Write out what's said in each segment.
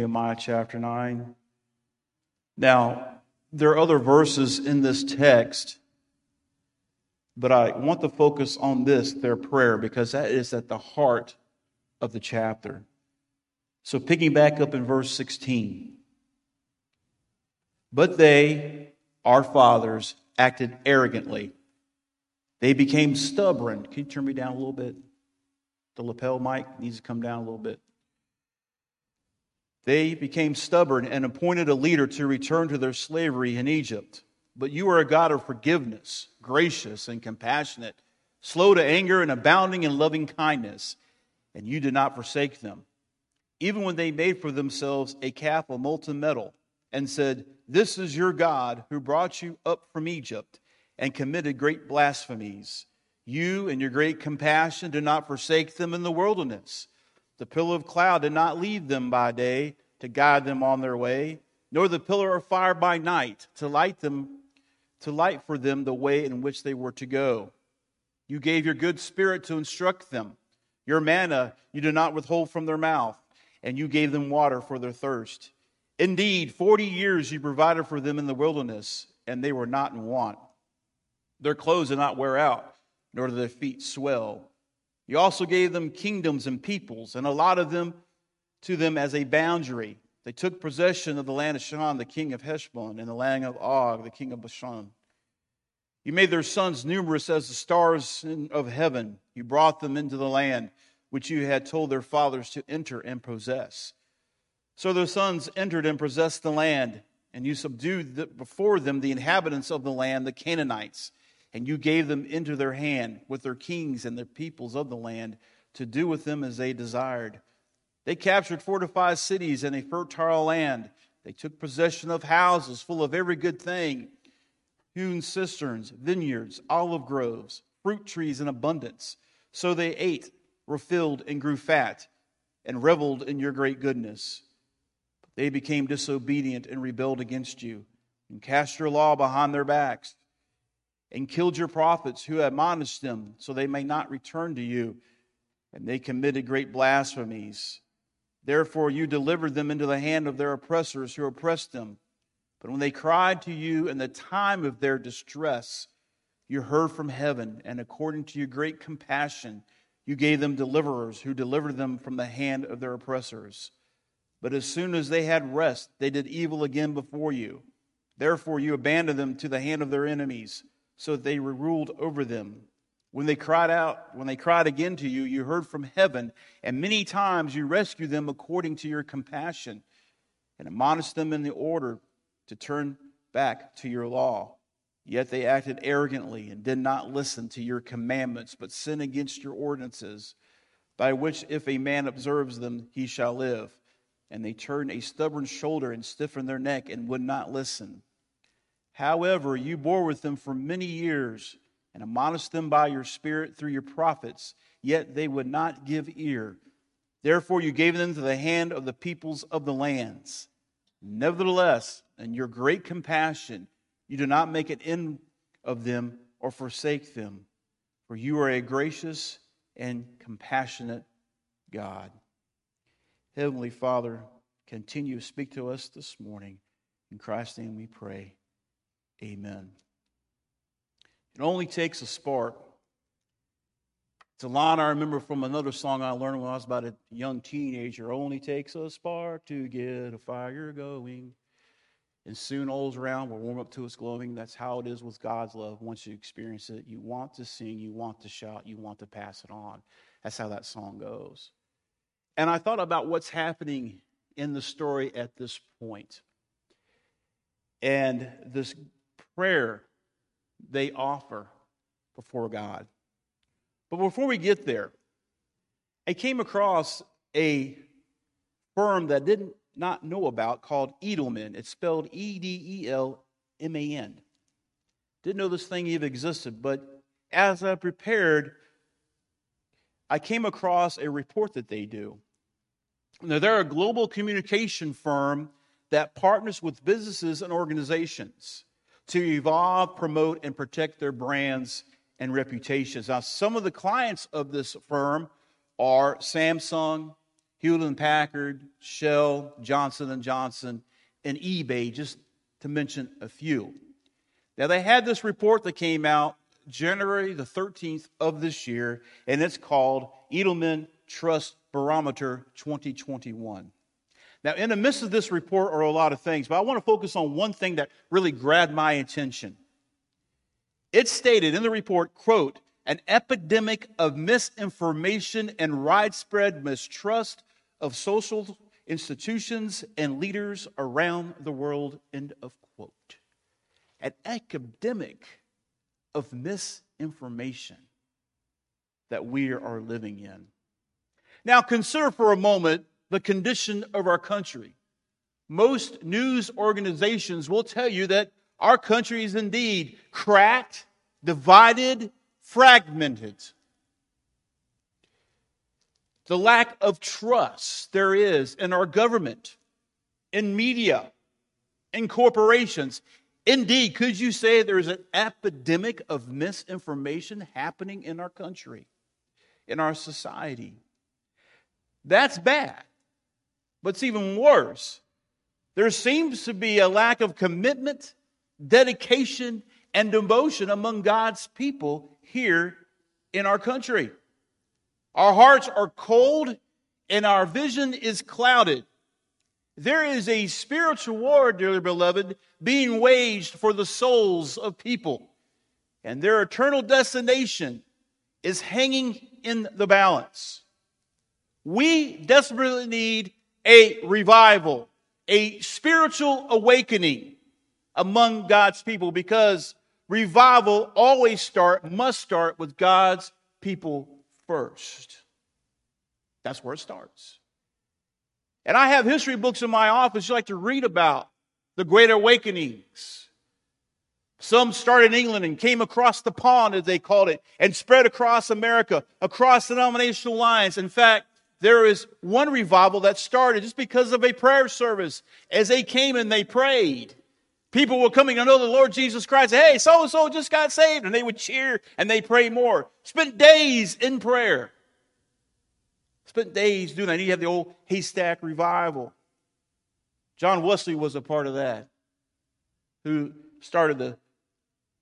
Nehemiah chapter 9. Now, there are other verses in this text, but I want to focus on this, their prayer, because that is at the heart of the chapter. So, picking back up in verse 16. But they, our fathers, acted arrogantly. They became stubborn. Can you turn me down a little bit? The lapel mic needs to come down a little bit. They became stubborn and appointed a leader to return to their slavery in Egypt. But you are a God of forgiveness, gracious and compassionate, slow to anger and abounding in loving kindness, and you did not forsake them. Even when they made for themselves a calf of molten metal and said, This is your God who brought you up from Egypt, and committed great blasphemies. You and your great compassion did not forsake them in the wilderness the pillar of cloud did not leave them by day to guide them on their way, nor the pillar of fire by night to light them to light for them the way in which they were to go. You gave your good spirit to instruct them. Your manna you did not withhold from their mouth, and you gave them water for their thirst. Indeed, 40 years you provided for them in the wilderness, and they were not in want. Their clothes did not wear out, nor did their feet swell. You also gave them kingdoms and peoples and allotted them to them as a boundary. They took possession of the land of Sihon, the king of Heshbon, and the land of Og, the king of Bashan. You made their sons numerous as the stars of heaven. You brought them into the land which you had told their fathers to enter and possess. So their sons entered and possessed the land, and you subdued before them the inhabitants of the land, the Canaanites and you gave them into their hand with their kings and their peoples of the land to do with them as they desired. They captured fortified cities and a fertile land. They took possession of houses full of every good thing hewn cisterns, vineyards, olive groves, fruit trees in abundance. So they ate, were filled, and grew fat, and reveled in your great goodness. But they became disobedient and rebelled against you, and cast your law behind their backs and killed your prophets who admonished them so they may not return to you. And they committed great blasphemies. Therefore, you delivered them into the hand of their oppressors who oppressed them. But when they cried to you in the time of their distress, you heard from heaven, and according to your great compassion, you gave them deliverers who delivered them from the hand of their oppressors. But as soon as they had rest, they did evil again before you. Therefore, you abandoned them to the hand of their enemies so they ruled over them. When they cried out, when they cried again to you, you heard from heaven, and many times you rescued them according to your compassion and admonished them in the order to turn back to your law. Yet they acted arrogantly and did not listen to your commandments, but sinned against your ordinances, by which if a man observes them, he shall live. And they turned a stubborn shoulder and stiffened their neck and would not listen. However, you bore with them for many years and admonished them by your Spirit through your prophets, yet they would not give ear. Therefore, you gave them to the hand of the peoples of the lands. Nevertheless, in your great compassion, you do not make an end of them or forsake them, for you are a gracious and compassionate God. Heavenly Father, continue to speak to us this morning. In Christ's name we pray. Amen. It only takes a spark. It's a line I remember from another song I learned when I was about a young teenager. Only takes a spark to get a fire going. And soon all's around will warm up to its glowing. That's how it is with God's love. Once you experience it, you want to sing, you want to shout, you want to pass it on. That's how that song goes. And I thought about what's happening in the story at this point. And this prayer they offer before God. But before we get there, I came across a firm that I did not know about called Edelman. It's spelled E D E L M A N. Didn't know this thing even existed, but as I prepared, I came across a report that they do. Now, they're a global communication firm that partners with businesses and organizations to evolve, promote, and protect their brands and reputations. Now, some of the clients of this firm are Samsung, Hewlett Packard, Shell, Johnson & Johnson, and eBay, just to mention a few. Now, they had this report that came out January the 13th of this year, and it's called Edelman Trust Barometer 2021. Now, in the midst of this report are a lot of things, but I want to focus on one thing that really grabbed my attention. It stated in the report, quote, an epidemic of misinformation and widespread mistrust of social institutions and leaders around the world, end of quote. An epidemic of misinformation that we are living in. Now, consider for a moment the condition of our country. Most news organizations will tell you that our country is indeed cracked, divided, fragmented. The lack of trust there is in our government, in media, in corporations. Indeed, could you say there is an epidemic of misinformation happening in our country, in our society? That's bad. But it's even worse. There seems to be a lack of commitment, dedication, and devotion among God's people here in our country. Our hearts are cold and our vision is clouded. There is a spiritual war, dearly beloved, being waged for the souls of people, and their eternal destination is hanging in the balance. We desperately need a revival, a spiritual awakening among God's people because revival always start must start with God's people first. That's where it starts. And I have history books in my office you like to read about the great awakenings. Some started in England and came across the pond, as they called it, and spread across America, across denominational lines. In fact, there is one revival that started just because of a prayer service. As they came and they prayed, people were coming to know the Lord Jesus Christ. Hey, so and so just got saved. And they would cheer and they pray more. Spent days in prayer. Spent days doing that. You have the old haystack revival. John Wesley was a part of that, who started the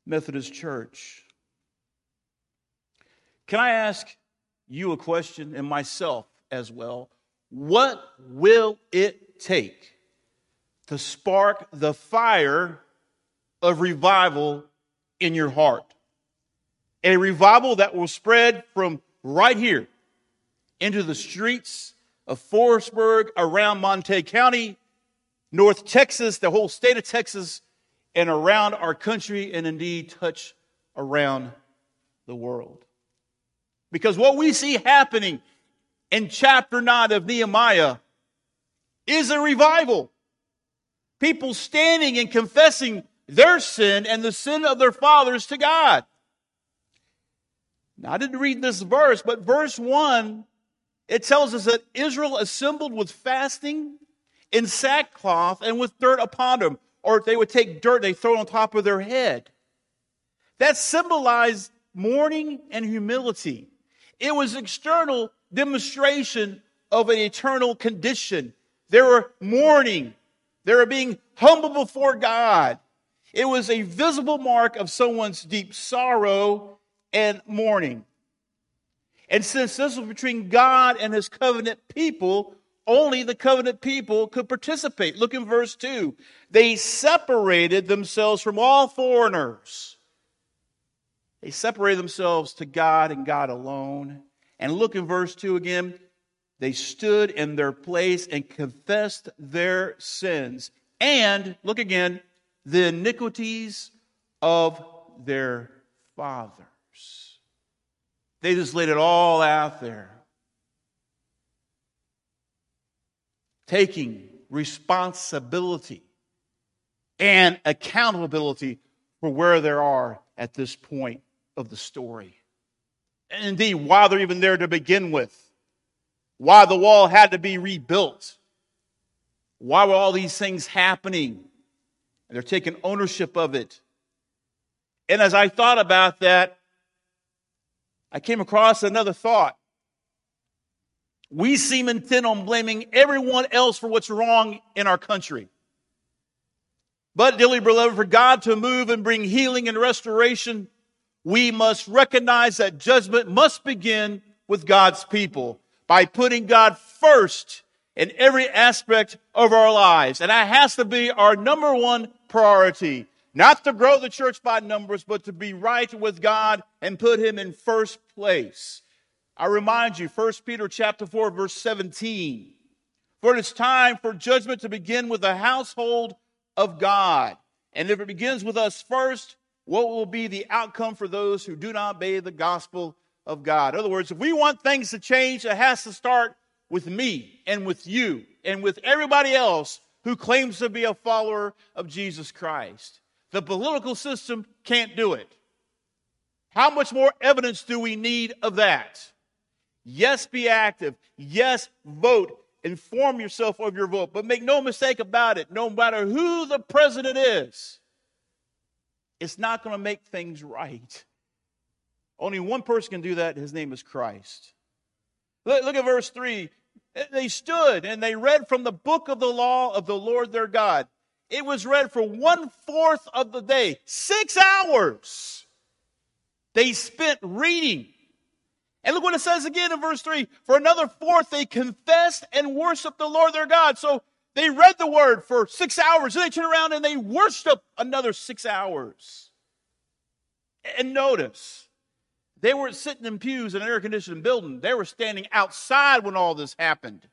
Methodist Church. Can I ask you a question and myself? As well. What will it take to spark the fire of revival in your heart? A revival that will spread from right here into the streets of Forestburg, around Montague County, North Texas, the whole state of Texas, and around our country, and indeed touch around the world. Because what we see happening in chapter 9 of Nehemiah is a revival. People standing and confessing their sin and the sin of their fathers to God. Now, I didn't read this verse, but verse 1, it tells us that Israel assembled with fasting in sackcloth and with dirt upon them. Or they would take dirt, they throw it on top of their head. That symbolized mourning and humility. It was external demonstration of an eternal condition. They were mourning. They were being humble before God. It was a visible mark of someone's deep sorrow and mourning. And since this was between God and his covenant people, only the covenant people could participate. Look in verse 2. They separated themselves from all foreigners. They separated themselves to God and God alone. And look in verse 2 again. They stood in their place and confessed their sins. And, look again, the iniquities of their fathers. They just laid it all out there. Taking responsibility and accountability for where they are at this point of the story. And indeed, why they're even there to begin with, why the wall had to be rebuilt, why were all these things happening? And they're taking ownership of it. And as I thought about that, I came across another thought. we seem intent on blaming everyone else for what's wrong in our country. But, dearly beloved, for God to move and bring healing and restoration, we must recognize that judgment must begin with God's people by putting God first in every aspect of our lives. And that has to be our number one priority. Not to grow the church by numbers, but to be right with God and put Him in first place. I remind you, 1 Peter chapter 4, verse 17. For it is time for judgment to begin with the household of God. And if it begins with us first, what will be the outcome for those who do not obey the gospel of God? In other words, if we want things to change, it has to start with me and with you and with everybody else who claims to be a follower of Jesus Christ. The political system can't do it. How much more evidence do we need of that? Yes, be active. Yes, vote. Inform yourself of your vote. But make no mistake about it, no matter who the president is, it's not going to make things right. Only one person can do that. His name is Christ. Look, at verse 3. They stood and they read from the book of the law of the Lord their God. It was read for one fourth of the day, six hours. They spent reading and look what it says again in verse 3 For another fourth, they confessed and worshiped the Lord their God. So they read the word for six hours, and they turn around and they worship another six hours. And notice, they weren't sitting in pews in an air conditioned building, they were standing outside when all this happened.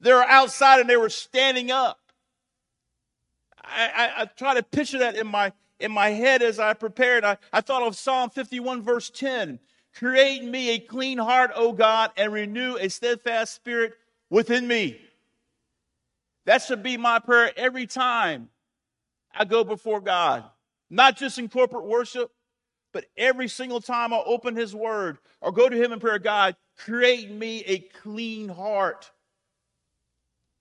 They were outside and they were standing up. I, I, I try to picture that in my in my head as I prepared. I, I thought of Psalm 51, verse 10. Create in me a clean heart, O God, and renew a steadfast spirit within me. That should be my prayer every time I go before God. Not just in corporate worship, but every single time I open His Word or go to Him in prayer, God, create me a clean heart.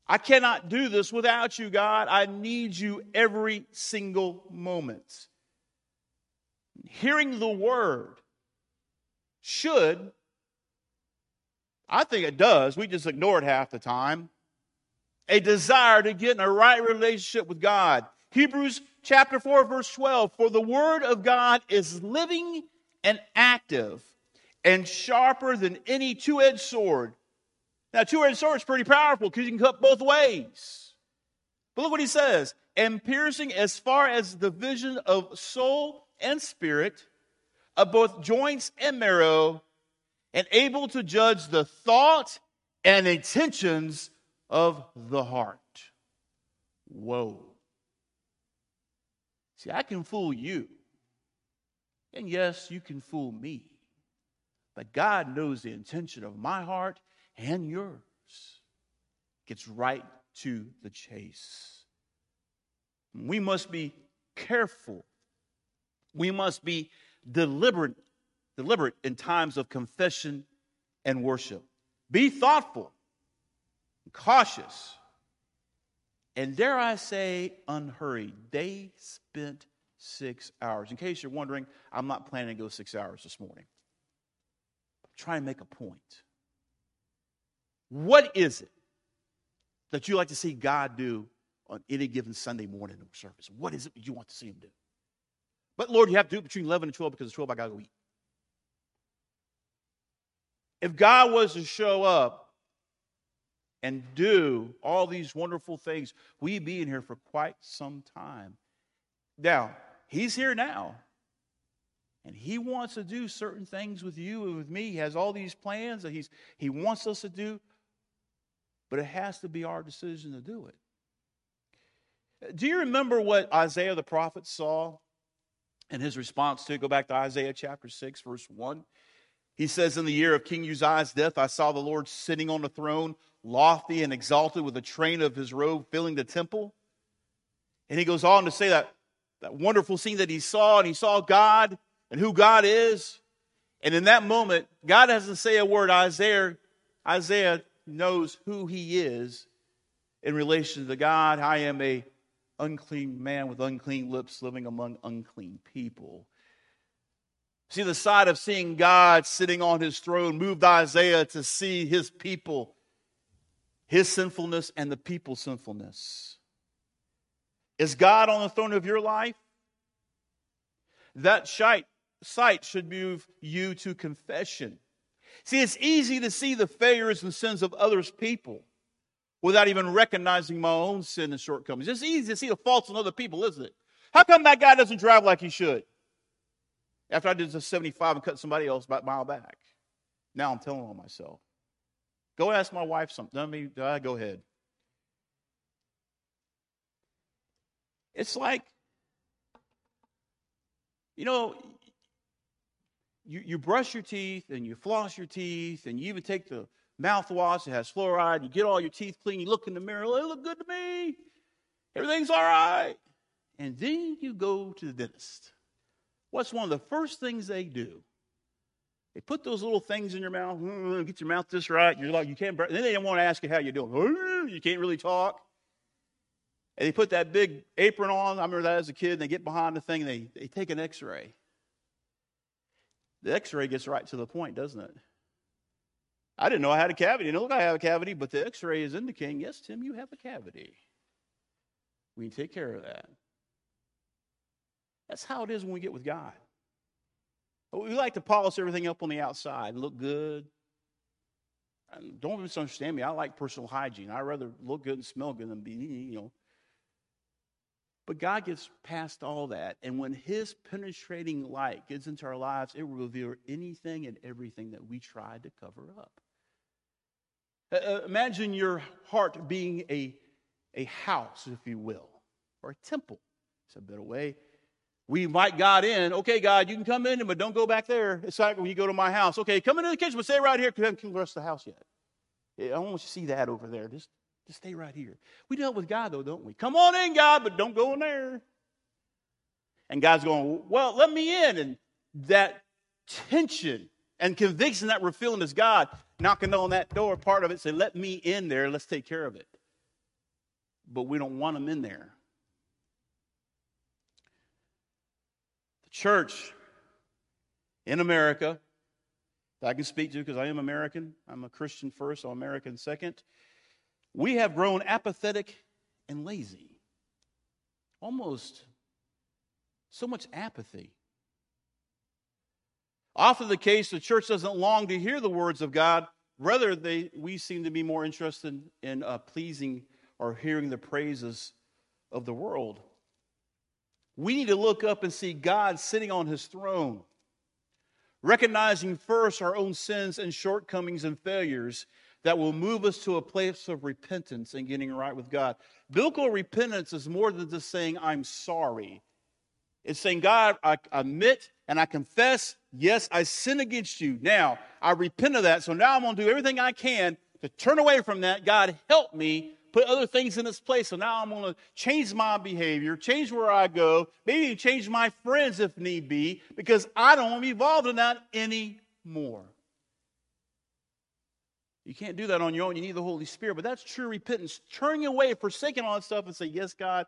I cannot do this without you, God. I need you every single moment. Hearing the Word should. I think it does. We just ignore it half the time. A desire to get in a right relationship with God. Hebrews chapter 4, verse 12. For the word of God is living and active and sharper than any two edged sword. Now, two edged sword is pretty powerful because you can cut both ways. But look what he says and piercing as far as the vision of soul and spirit of both joints and marrow, and able to judge the thought and intentions of the heart. Whoa. See, I can fool you. And yes, you can fool me. But God knows the intention of my heart and yours. Gets right to the chase. We must be careful. We must be deliberate, deliberate in times of confession and worship. Be thoughtful, cautious, and dare I say, unhurried. They spent six hours. In case you're wondering, I'm not planning to go six hours this morning. I'm trying to make a point. What is it that you like to see God do on any given Sunday morning service? What is it you want to see Him do? But Lord, you have to do it between 11 and 12 because it's 12 I got to go eat. If God was to show up and do all these wonderful things, we'd be in here for quite some time. Now, He's here now. And he wants to do certain things with you and with me. He has all these plans that he's, he wants us to do, but it has to be our decision to do it. Do you remember what Isaiah the prophet saw and his response to it, go back to Isaiah chapter 6, verse 1. He says, In the year of King Uzziah's death, I saw the Lord sitting on the throne, lofty and exalted, with a train of his robe filling the temple. And he goes on to say that, that wonderful scene that he saw, and he saw God and who God is. And in that moment, God doesn't say a word. Isaiah, Isaiah knows who he is in relation to God. I am a unclean man with unclean lips living among unclean people. See, the sight of seeing God sitting on his throne moved Isaiah to see his people, his sinfulness, and the people's sinfulness. Is God on the throne of your life? That sight should move you to confession. See, it's easy to see the failures and sins of others' people without even recognizing my own sin and shortcomings. It's easy to see the faults in other people, isn't it? How come that guy doesn't drive like he should? After I did the 75 and cut somebody else about a mile back. Now I'm telling on myself. Go ask my wife something. I mean, uh, go ahead. It's like, you know, you, you brush your teeth and you floss your teeth and you even take the mouthwash that has fluoride. You get all your teeth clean. You look in the mirror. They look good to me. Everything's all right. And then you go to the dentist. What's one of the first things they do? They put those little things in your mouth, mm, get your mouth this right. You're like, you can't, breathe. then they don't want to ask you how you're doing. Mm, you can't really talk. And they put that big apron on. I remember that as a kid. And they get behind the thing and they, they take an x ray. The x ray gets right to the point, doesn't it? I didn't know I had a cavity. No, look, I have a cavity, but the x ray is indicating, yes, Tim, you have a cavity. We can take care of that. That's how it is when we get with God. We like to polish everything up on the outside and look good. Don't misunderstand me. I like personal hygiene. I'd rather look good and smell good than be, you know. But God gets past all that. And when His penetrating light gets into our lives, it will reveal anything and everything that we tried to cover up. Uh, uh, imagine your heart being a, a house, if you will, or a temple. It's a better way. We invite God in. Okay, God, you can come in, but don't go back there. It's like when you go to my house. Okay, come into the kitchen, but stay right here because we haven't killed the rest of the house yet. I don't want you to see that over there. Just, just stay right here. We deal with God, though, don't we? Come on in, God, but don't go in there. And God's going, well, let me in. And that tension and conviction that we're feeling as God knocking on that door, part of it, say, let me in there, let's take care of it. But we don't want them in there. Church in America, I can speak to because I am American, I'm a Christian first, I'm American second. We have grown apathetic and lazy. Almost so much apathy. Often the case, the church doesn't long to hear the words of God. Rather, they, we seem to be more interested in uh, pleasing or hearing the praises of the world. We need to look up and see God sitting on his throne, recognizing first our own sins and shortcomings and failures that will move us to a place of repentance and getting right with God. Biblical repentance is more than just saying, I'm sorry. It's saying, God, I admit and I confess, yes, I sin against you. Now, I repent of that. So now I'm going to do everything I can to turn away from that. God, help me put other things in its place. So now I'm going to change my behavior, change where I go, maybe change my friends if need be, because I don't want to be involved in that anymore. You can't do that on your own. You need the Holy Spirit. But that's true repentance. Turning away, forsaking all that stuff, and say, Yes, God,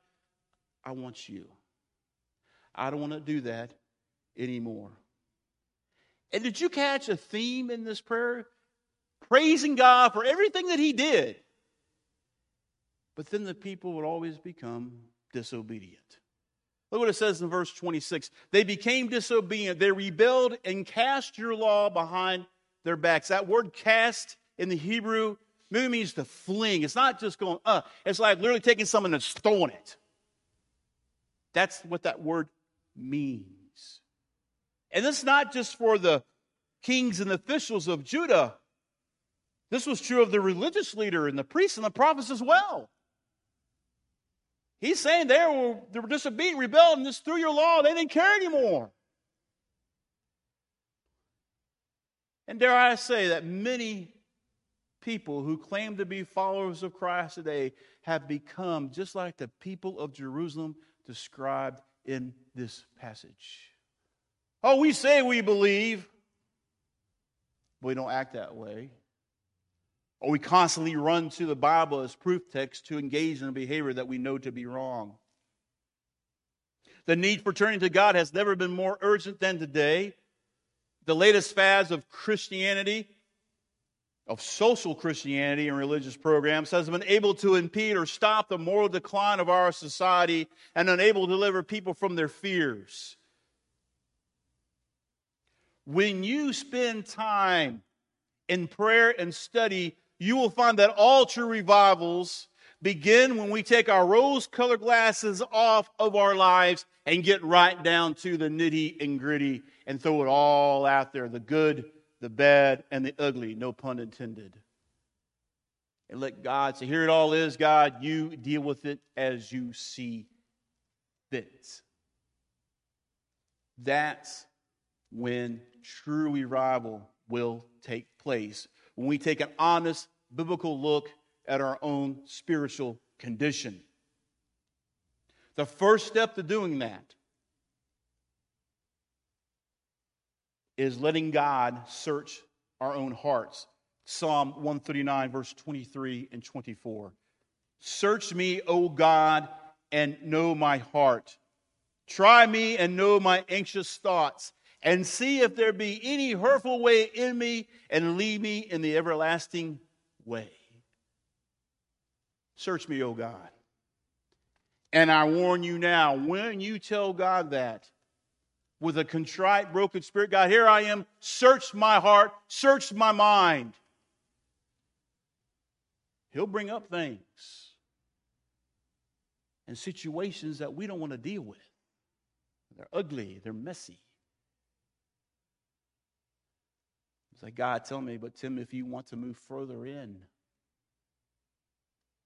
I want you. I don't want to do that anymore. And did you catch a theme in this prayer? Praising God for everything that He did. But then the people would always become disobedient. Look what it says in verse 26. They became disobedient. They rebelled and cast your law behind their backs. That word cast in the Hebrew means to fling. It's not just going, uh, it's like literally taking something and throwing it. That's what that word means. And this is not just for the kings and officials of Judah. This was true of the religious leader and the priests and the prophets as well. He's saying they were, they were disobedient, rebelled, and just through your law, they didn't care anymore. And dare I say that many people who claim to be followers of Christ today have become just like the people of Jerusalem described in this passage. Oh, we say we believe, but we don't act that way. Or we constantly run to the Bible as proof text to engage in a behavior that we know to be wrong. The need for turning to God has never been more urgent than today. the latest fads of Christianity, of social Christianity and religious programs, has been able to impede or stop the moral decline of our society and unable to deliver people from their fears. When you spend time in prayer and study, you will find that all true revivals begin when we take our rose colored glasses off of our lives and get right down to the nitty and gritty and throw it all out there the good, the bad, and the ugly, no pun intended. And let God say, Here it all is, God, you deal with it as you see fit. That's when true revival will take place. When we take an honest biblical look at our own spiritual condition. The first step to doing that is letting God search our own hearts. Psalm 139, verse 23 and 24. Search me, O God, and know my heart. Try me and know my anxious thoughts, and see if there be any hurtful way in me, and lead me in the everlasting way. Search me, O God. And I warn you now, when you tell God that, with a contrite, broken spirit, God, here I am, search my heart, search my mind. He'll bring up things and situations that we don't want to deal with. They're ugly, they're messy. It's like, God, tell me, but Tim, if you want to move further in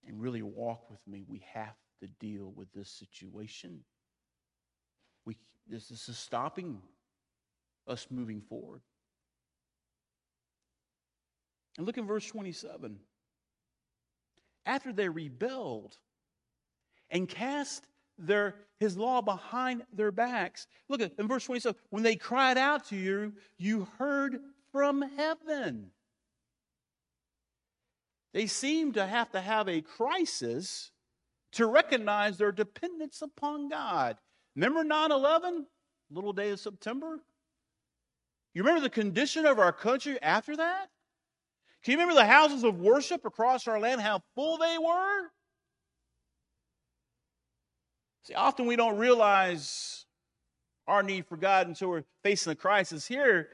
and really walk with me, we have to deal with this situation. We, this, is stopping us moving forward. And look in verse 27. After they rebelled and cast their his law behind their backs. Look at in verse 27. When they cried out to you, you heard from heaven. They seem to have to have a crisis to recognize their dependence upon God. Remember 9 11, little day of September? You remember the condition of our country after that? Can you remember the houses of worship across our land, how full they were? See, often we don't realize our need for God until we're facing a crisis. Here,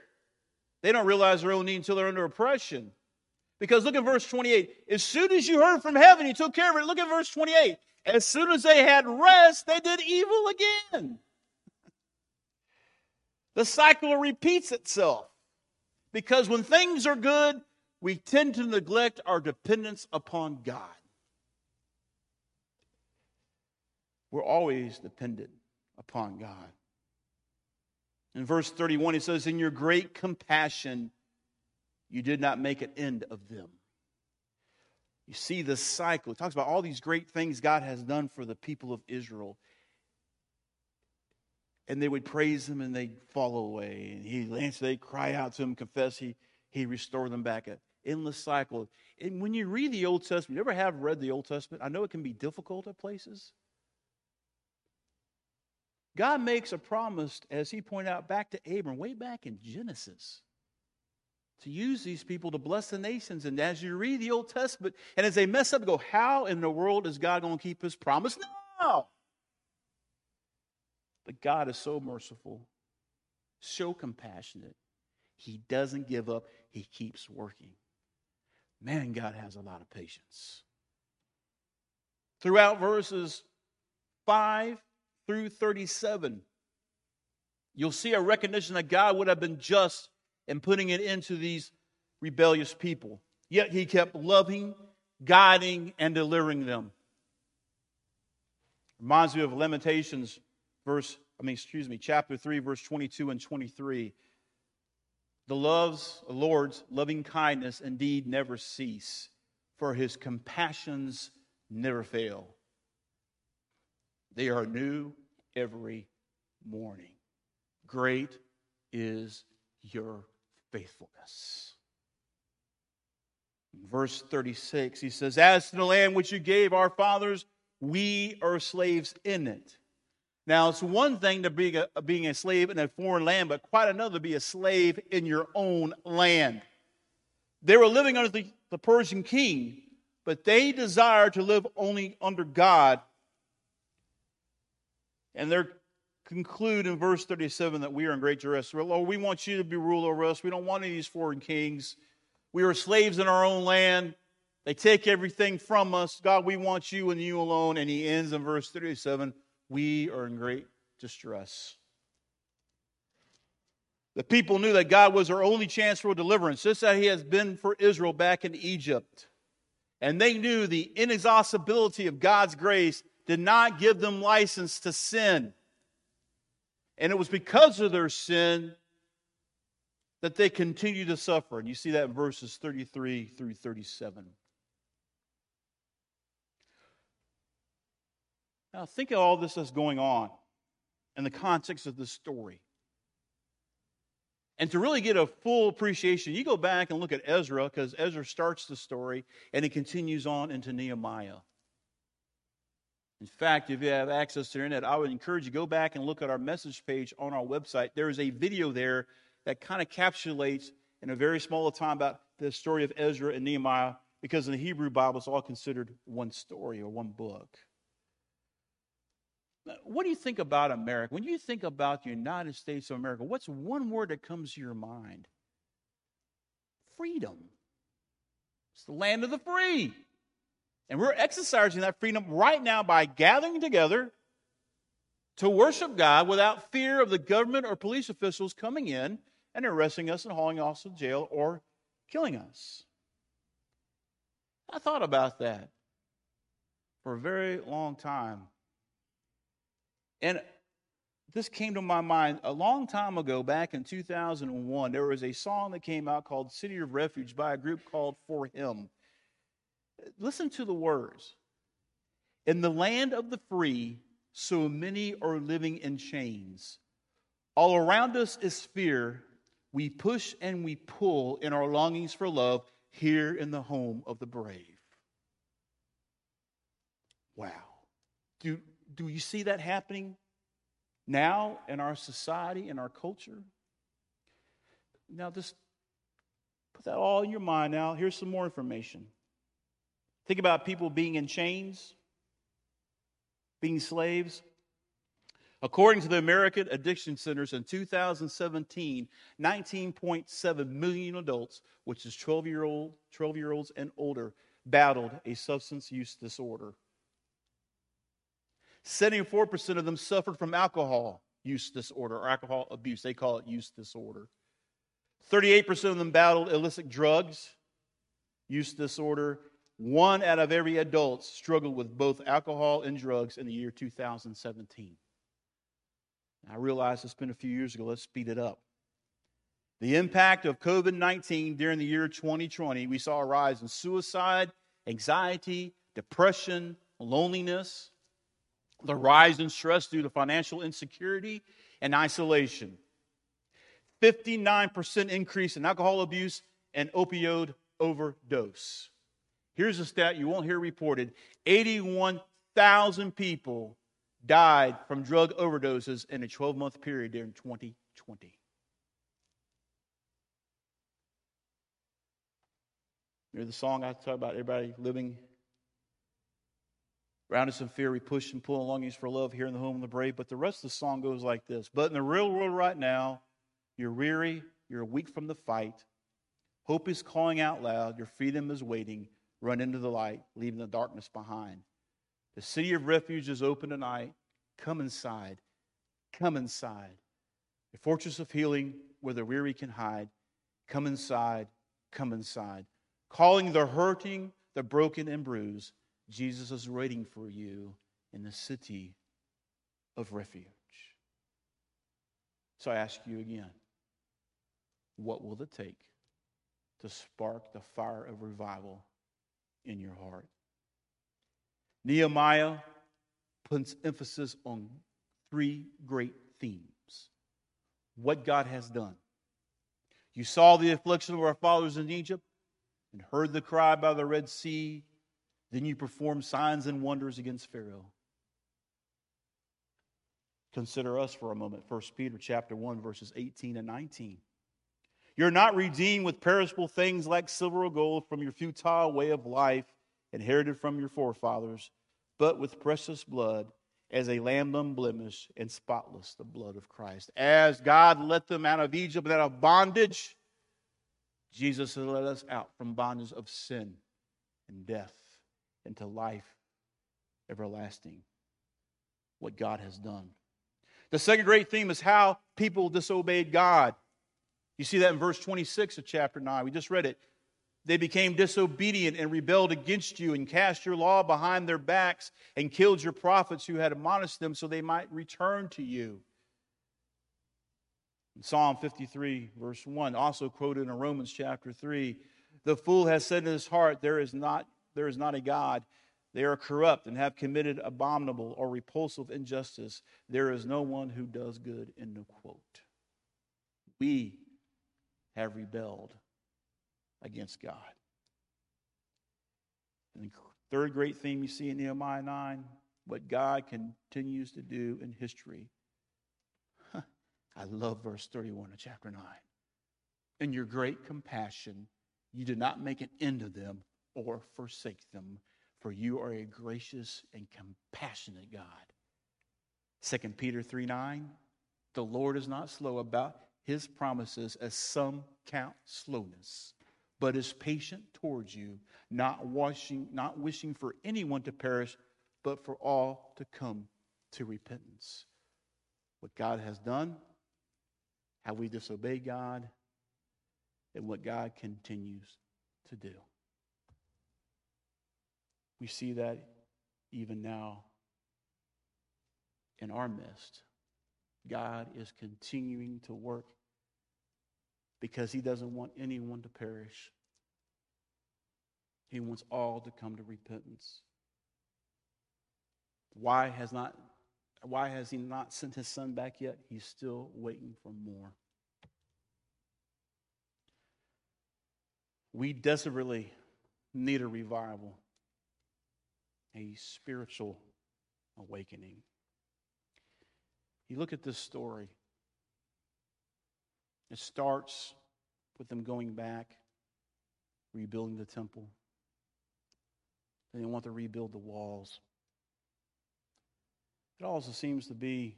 they don't realize their own need until they're under oppression. Because look at verse 28. As soon as you heard from heaven, you took care of it. Look at verse 28. As soon as they had rest, they did evil again. The cycle repeats itself. Because when things are good, we tend to neglect our dependence upon God. We're always dependent upon God. In verse 31, he says, In your great compassion, you did not make an end of them. You see the cycle. It talks about all these great things God has done for the people of Israel. And they would praise him and they'd fall away. And he answer, they'd cry out to him, confess, he he restored them back. An endless cycle. And when you read the Old Testament, you ever have read the Old Testament? I know it can be difficult at places. God makes a promise, as he pointed out back to Abram, way back in Genesis to use these people to bless the nations. And as you read the Old Testament, and as they mess up, go, how in the world is God going to keep his promise? No! But God is so merciful, so compassionate. He doesn't give up, He keeps working. Man, God has a lot of patience. Throughout verses 5 through 37, you'll see a recognition that God would have been just in putting it into these rebellious people. Yet he kept loving, guiding, and delivering them. Reminds me of Lamentations, verse, I mean, excuse me, chapter 3, verse 22 and 23. The loves, the Lord's loving kindness indeed never cease, for his compassions never fail. They are new every morning. Great is your faithfulness. Verse 36, he says, As to the land which you gave our fathers, we are slaves in it. Now, it's one thing to be a, being a slave in a foreign land, but quite another to be a slave in your own land. They were living under the, the Persian king, but they desired to live only under God. And they conclude in verse 37 that we are in great duress. Lord, we want you to be ruler over us. We don't want any of these foreign kings. We are slaves in our own land. They take everything from us. God, we want you and you alone. And he ends in verse 37 we are in great distress. The people knew that God was their only chance for deliverance, just as He has been for Israel back in Egypt. And they knew the inexhaustibility of God's grace did not give them license to sin. And it was because of their sin that they continued to suffer. And you see that in verses 33 through 37. Now, think of all this that's going on in the context of this story. And to really get a full appreciation, you go back and look at Ezra, because Ezra starts the story and it continues on into Nehemiah. In fact, if you have access to the internet, I would encourage you to go back and look at our message page on our website. There is a video there that kind of encapsulates in a very small time about the story of Ezra and Nehemiah, because in the Hebrew Bible, it's all considered one story or one book. What do you think about America? When you think about the United States of America, what's one word that comes to your mind? Freedom. It's the land of the free. And we're exercising that freedom right now by gathering together to worship God without fear of the government or police officials coming in and arresting us and hauling us to jail or killing us. I thought about that for a very long time. And this came to my mind a long time ago, back in 2001. There was a song that came out called City of Refuge by a group called 4Him. Listen to the words. In the land of the free, so many are living in chains. All around us is fear. We push and we pull in our longings for love here in the home of the brave. Wow. Do, do you see that happening now in our society, in our culture? Now, just put that all in your mind now. Here's some more information. Think about people being in chains, being slaves. According to the American Addiction Centers in 2017, 19.7 million adults, which is 12 year old, 12 year olds and older, battled a substance use disorder. 74% of them suffered from alcohol use disorder or alcohol abuse. They call it use disorder. 38% of them battled illicit drugs use disorder. One out of every adult struggled with both alcohol and drugs in the year 2017. I realize it's been a few years ago. Let's speed it up. The impact of COVID 19 during the year 2020, we saw a rise in suicide, anxiety, depression, loneliness, the rise in stress due to financial insecurity and isolation. 59% increase in alcohol abuse and opioid overdose. Here's a stat you won't hear reported 81,000 people died from drug overdoses in a 12 month period during 2020. Remember the song I talk about everybody living Around us in fear, we push and pull and longings for love here in the home of the brave. But the rest of the song goes like this But in the real world right now, you're weary, you're weak from the fight. Hope is calling out loud, your freedom is waiting. Run into the light, leaving the darkness behind. The city of refuge is open tonight. Come inside. Come inside. The fortress of healing where the weary can hide. Come inside. Come inside. Calling the hurting, the broken, and bruised Jesus is waiting for you in the city of refuge. So I ask you again what will it take to spark the fire of revival in your heart? Nehemiah puts emphasis on three great themes what God has done. You saw the affliction of our fathers in Egypt and heard the cry by the Red Sea then you performed signs and wonders against Pharaoh. Consider us for a moment. 1 Peter chapter 1 verses 18 and 19. You're not redeemed with perishable things like silver or gold from your futile way of life inherited from your forefathers, but with precious blood as a lamb unblemished and spotless, the blood of Christ. As God let them out of Egypt and out of bondage, Jesus has let us out from bondage of sin and death into life everlasting. What God has done. The second great theme is how people disobeyed God. You see that in verse 26 of chapter 9. We just read it. They became disobedient and rebelled against you and cast your law behind their backs and killed your prophets who had admonished them so they might return to you. In Psalm 53, verse 1, also quoted in Romans chapter 3, the fool has said in his heart, There is not, there is not a God. They are corrupt and have committed abominable or repulsive injustice. There is no one who does good. End of quote. We have rebelled against God. And the third great theme you see in Nehemiah 9 what God continues to do in history. I love verse 31 of chapter 9. In your great compassion, you did not make an end of them or forsake them, for you are a gracious and compassionate God. 2 Peter 3 9, the Lord is not slow about his promises, as some count slowness, but is patient towards you, not wishing, not wishing for anyone to perish, but for all to come to repentance. What God has done, how we disobey God, and what God continues to do. We see that even now in our midst. God is continuing to work because he doesn't want anyone to perish. He wants all to come to repentance. Why has not why has he not sent his son back yet? He's still waiting for more. We desperately need a revival, a spiritual awakening. You look at this story. It starts with them going back, rebuilding the temple. They want to rebuild the walls. It also seems to be,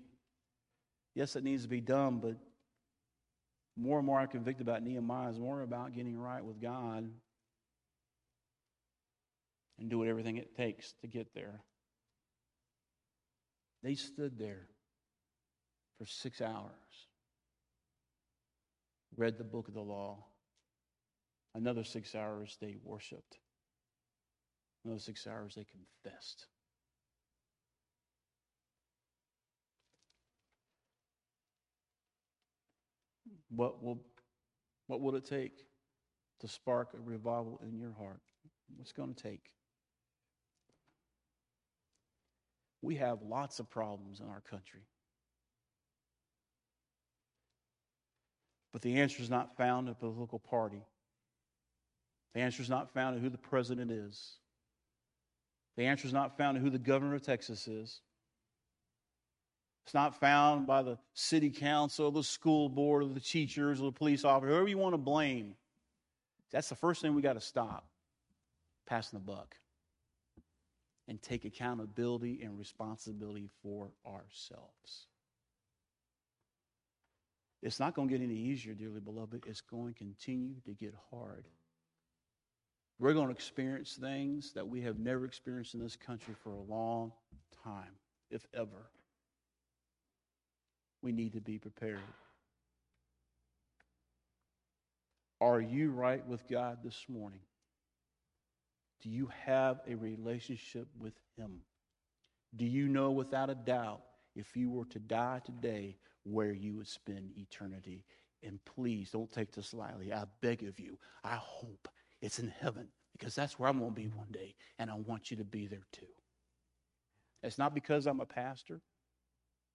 yes, it needs to be done, but more and more I'm convicted about Nehemiah is more about getting right with God and doing everything it takes to get there. They stood there for six hours, read the book of the law. Another six hours they worshiped. Another six hours they confessed. What will, what will it take to spark a revival in your heart? What's going to take? We have lots of problems in our country. But the answer is not found in a political party. The answer is not found in who the president is. The answer is not found in who the governor of Texas is. It's not found by the city council, the school board, or the teachers, or the police officer, whoever you want to blame. That's the first thing we got to stop passing the buck and take accountability and responsibility for ourselves. It's not going to get any easier, dearly beloved. It's going to continue to get hard. We're going to experience things that we have never experienced in this country for a long time, if ever. We need to be prepared. Are you right with God this morning? Do you have a relationship with Him? Do you know without a doubt if you were to die today, where you would spend eternity. And please don't take this lightly. I beg of you. I hope it's in heaven because that's where I'm going to be one day. And I want you to be there too. It's not because I'm a pastor,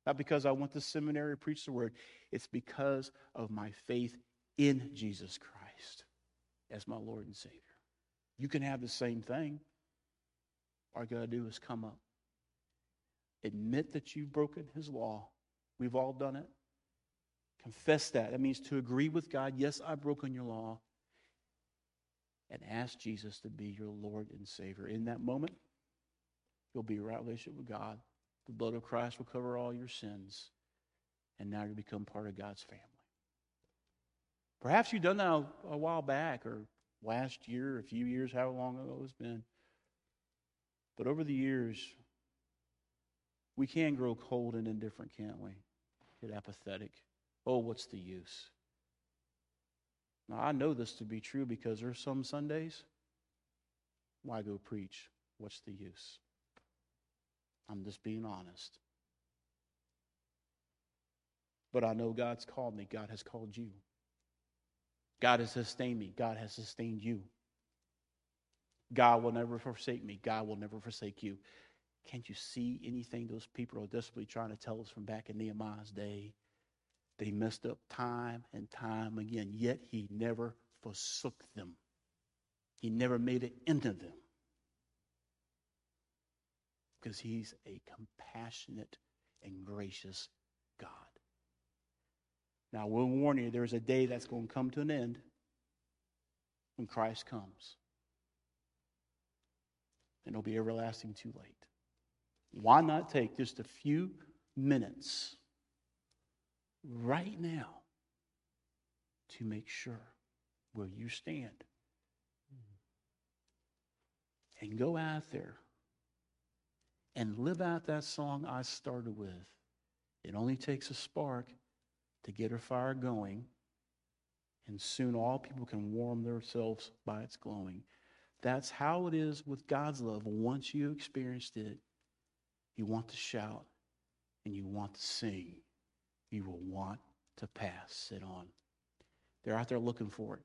not because I went to seminary to preach the word. It's because of my faith in Jesus Christ as my Lord and Savior. You can have the same thing. All you got to do is come up. Admit that you've broken his law We've all done it. Confess that. That means to agree with God. Yes, I've broken your law. And ask Jesus to be your Lord and Savior. In that moment, you'll be in right relationship with God. The blood of Christ will cover all your sins. And now you become part of God's family. Perhaps you've done that a while back or last year, a few years, however long ago it's been. But over the years, we can grow cold and indifferent, can't we? Get apathetic. Oh, what's the use? Now, I know this to be true because there are some Sundays, why go preach? What's the use? I'm just being honest. But I know God's called me. God has called you. God has sustained me. God has sustained you. God will never forsake me. God will never forsake you. Can't you see anything those people are desperately trying to tell us from back in Nehemiah's day? They messed up time and time again, yet he never forsook them. He never made an end of them. Because he's a compassionate and gracious God. Now, we'll warn you, there's a day that's going to come to an end when Christ comes. And it'll be everlasting too late. Why not take just a few minutes right now to make sure where you stand and go out there and live out that song I started with. It only takes a spark to get a fire going, and soon all people can warm themselves by its glowing. That's how it is with God's love. Once you experienced it, you want to shout and you want to sing. You will want to pass it on. They're out there looking for it.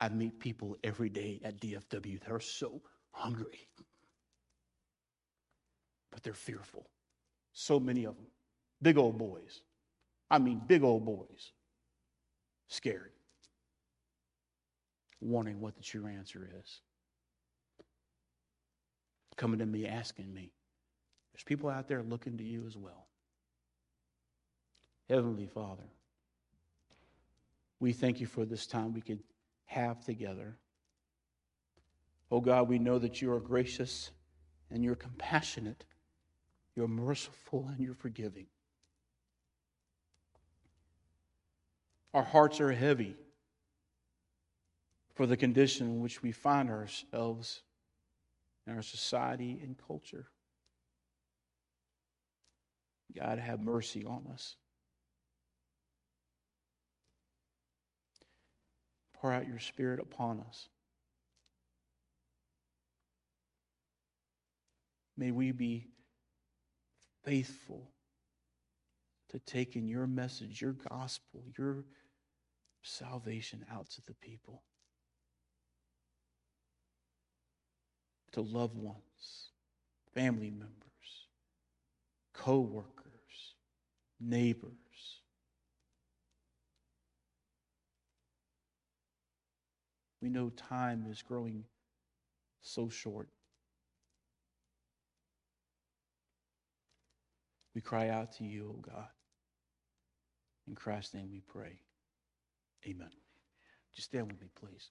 I meet people every day at DFW that are so hungry, but they're fearful. So many of them. Big old boys. I mean, big old boys. Scared. Wondering what the true answer is. Coming to me, asking me. There's people out there looking to you as well. Heavenly Father, we thank you for this time we could have together. Oh God, we know that you are gracious and you're compassionate, you're merciful and you're forgiving. Our hearts are heavy for the condition in which we find ourselves in our society and culture. God, have mercy on us. Pour out your Spirit upon us. May we be faithful to taking your message, your gospel, your salvation out to the people. To loved ones, family members, co workers, neighbors. We know time is growing so short. We cry out to you, O oh God. In Christ's name we pray. Amen. Just stand with me, please.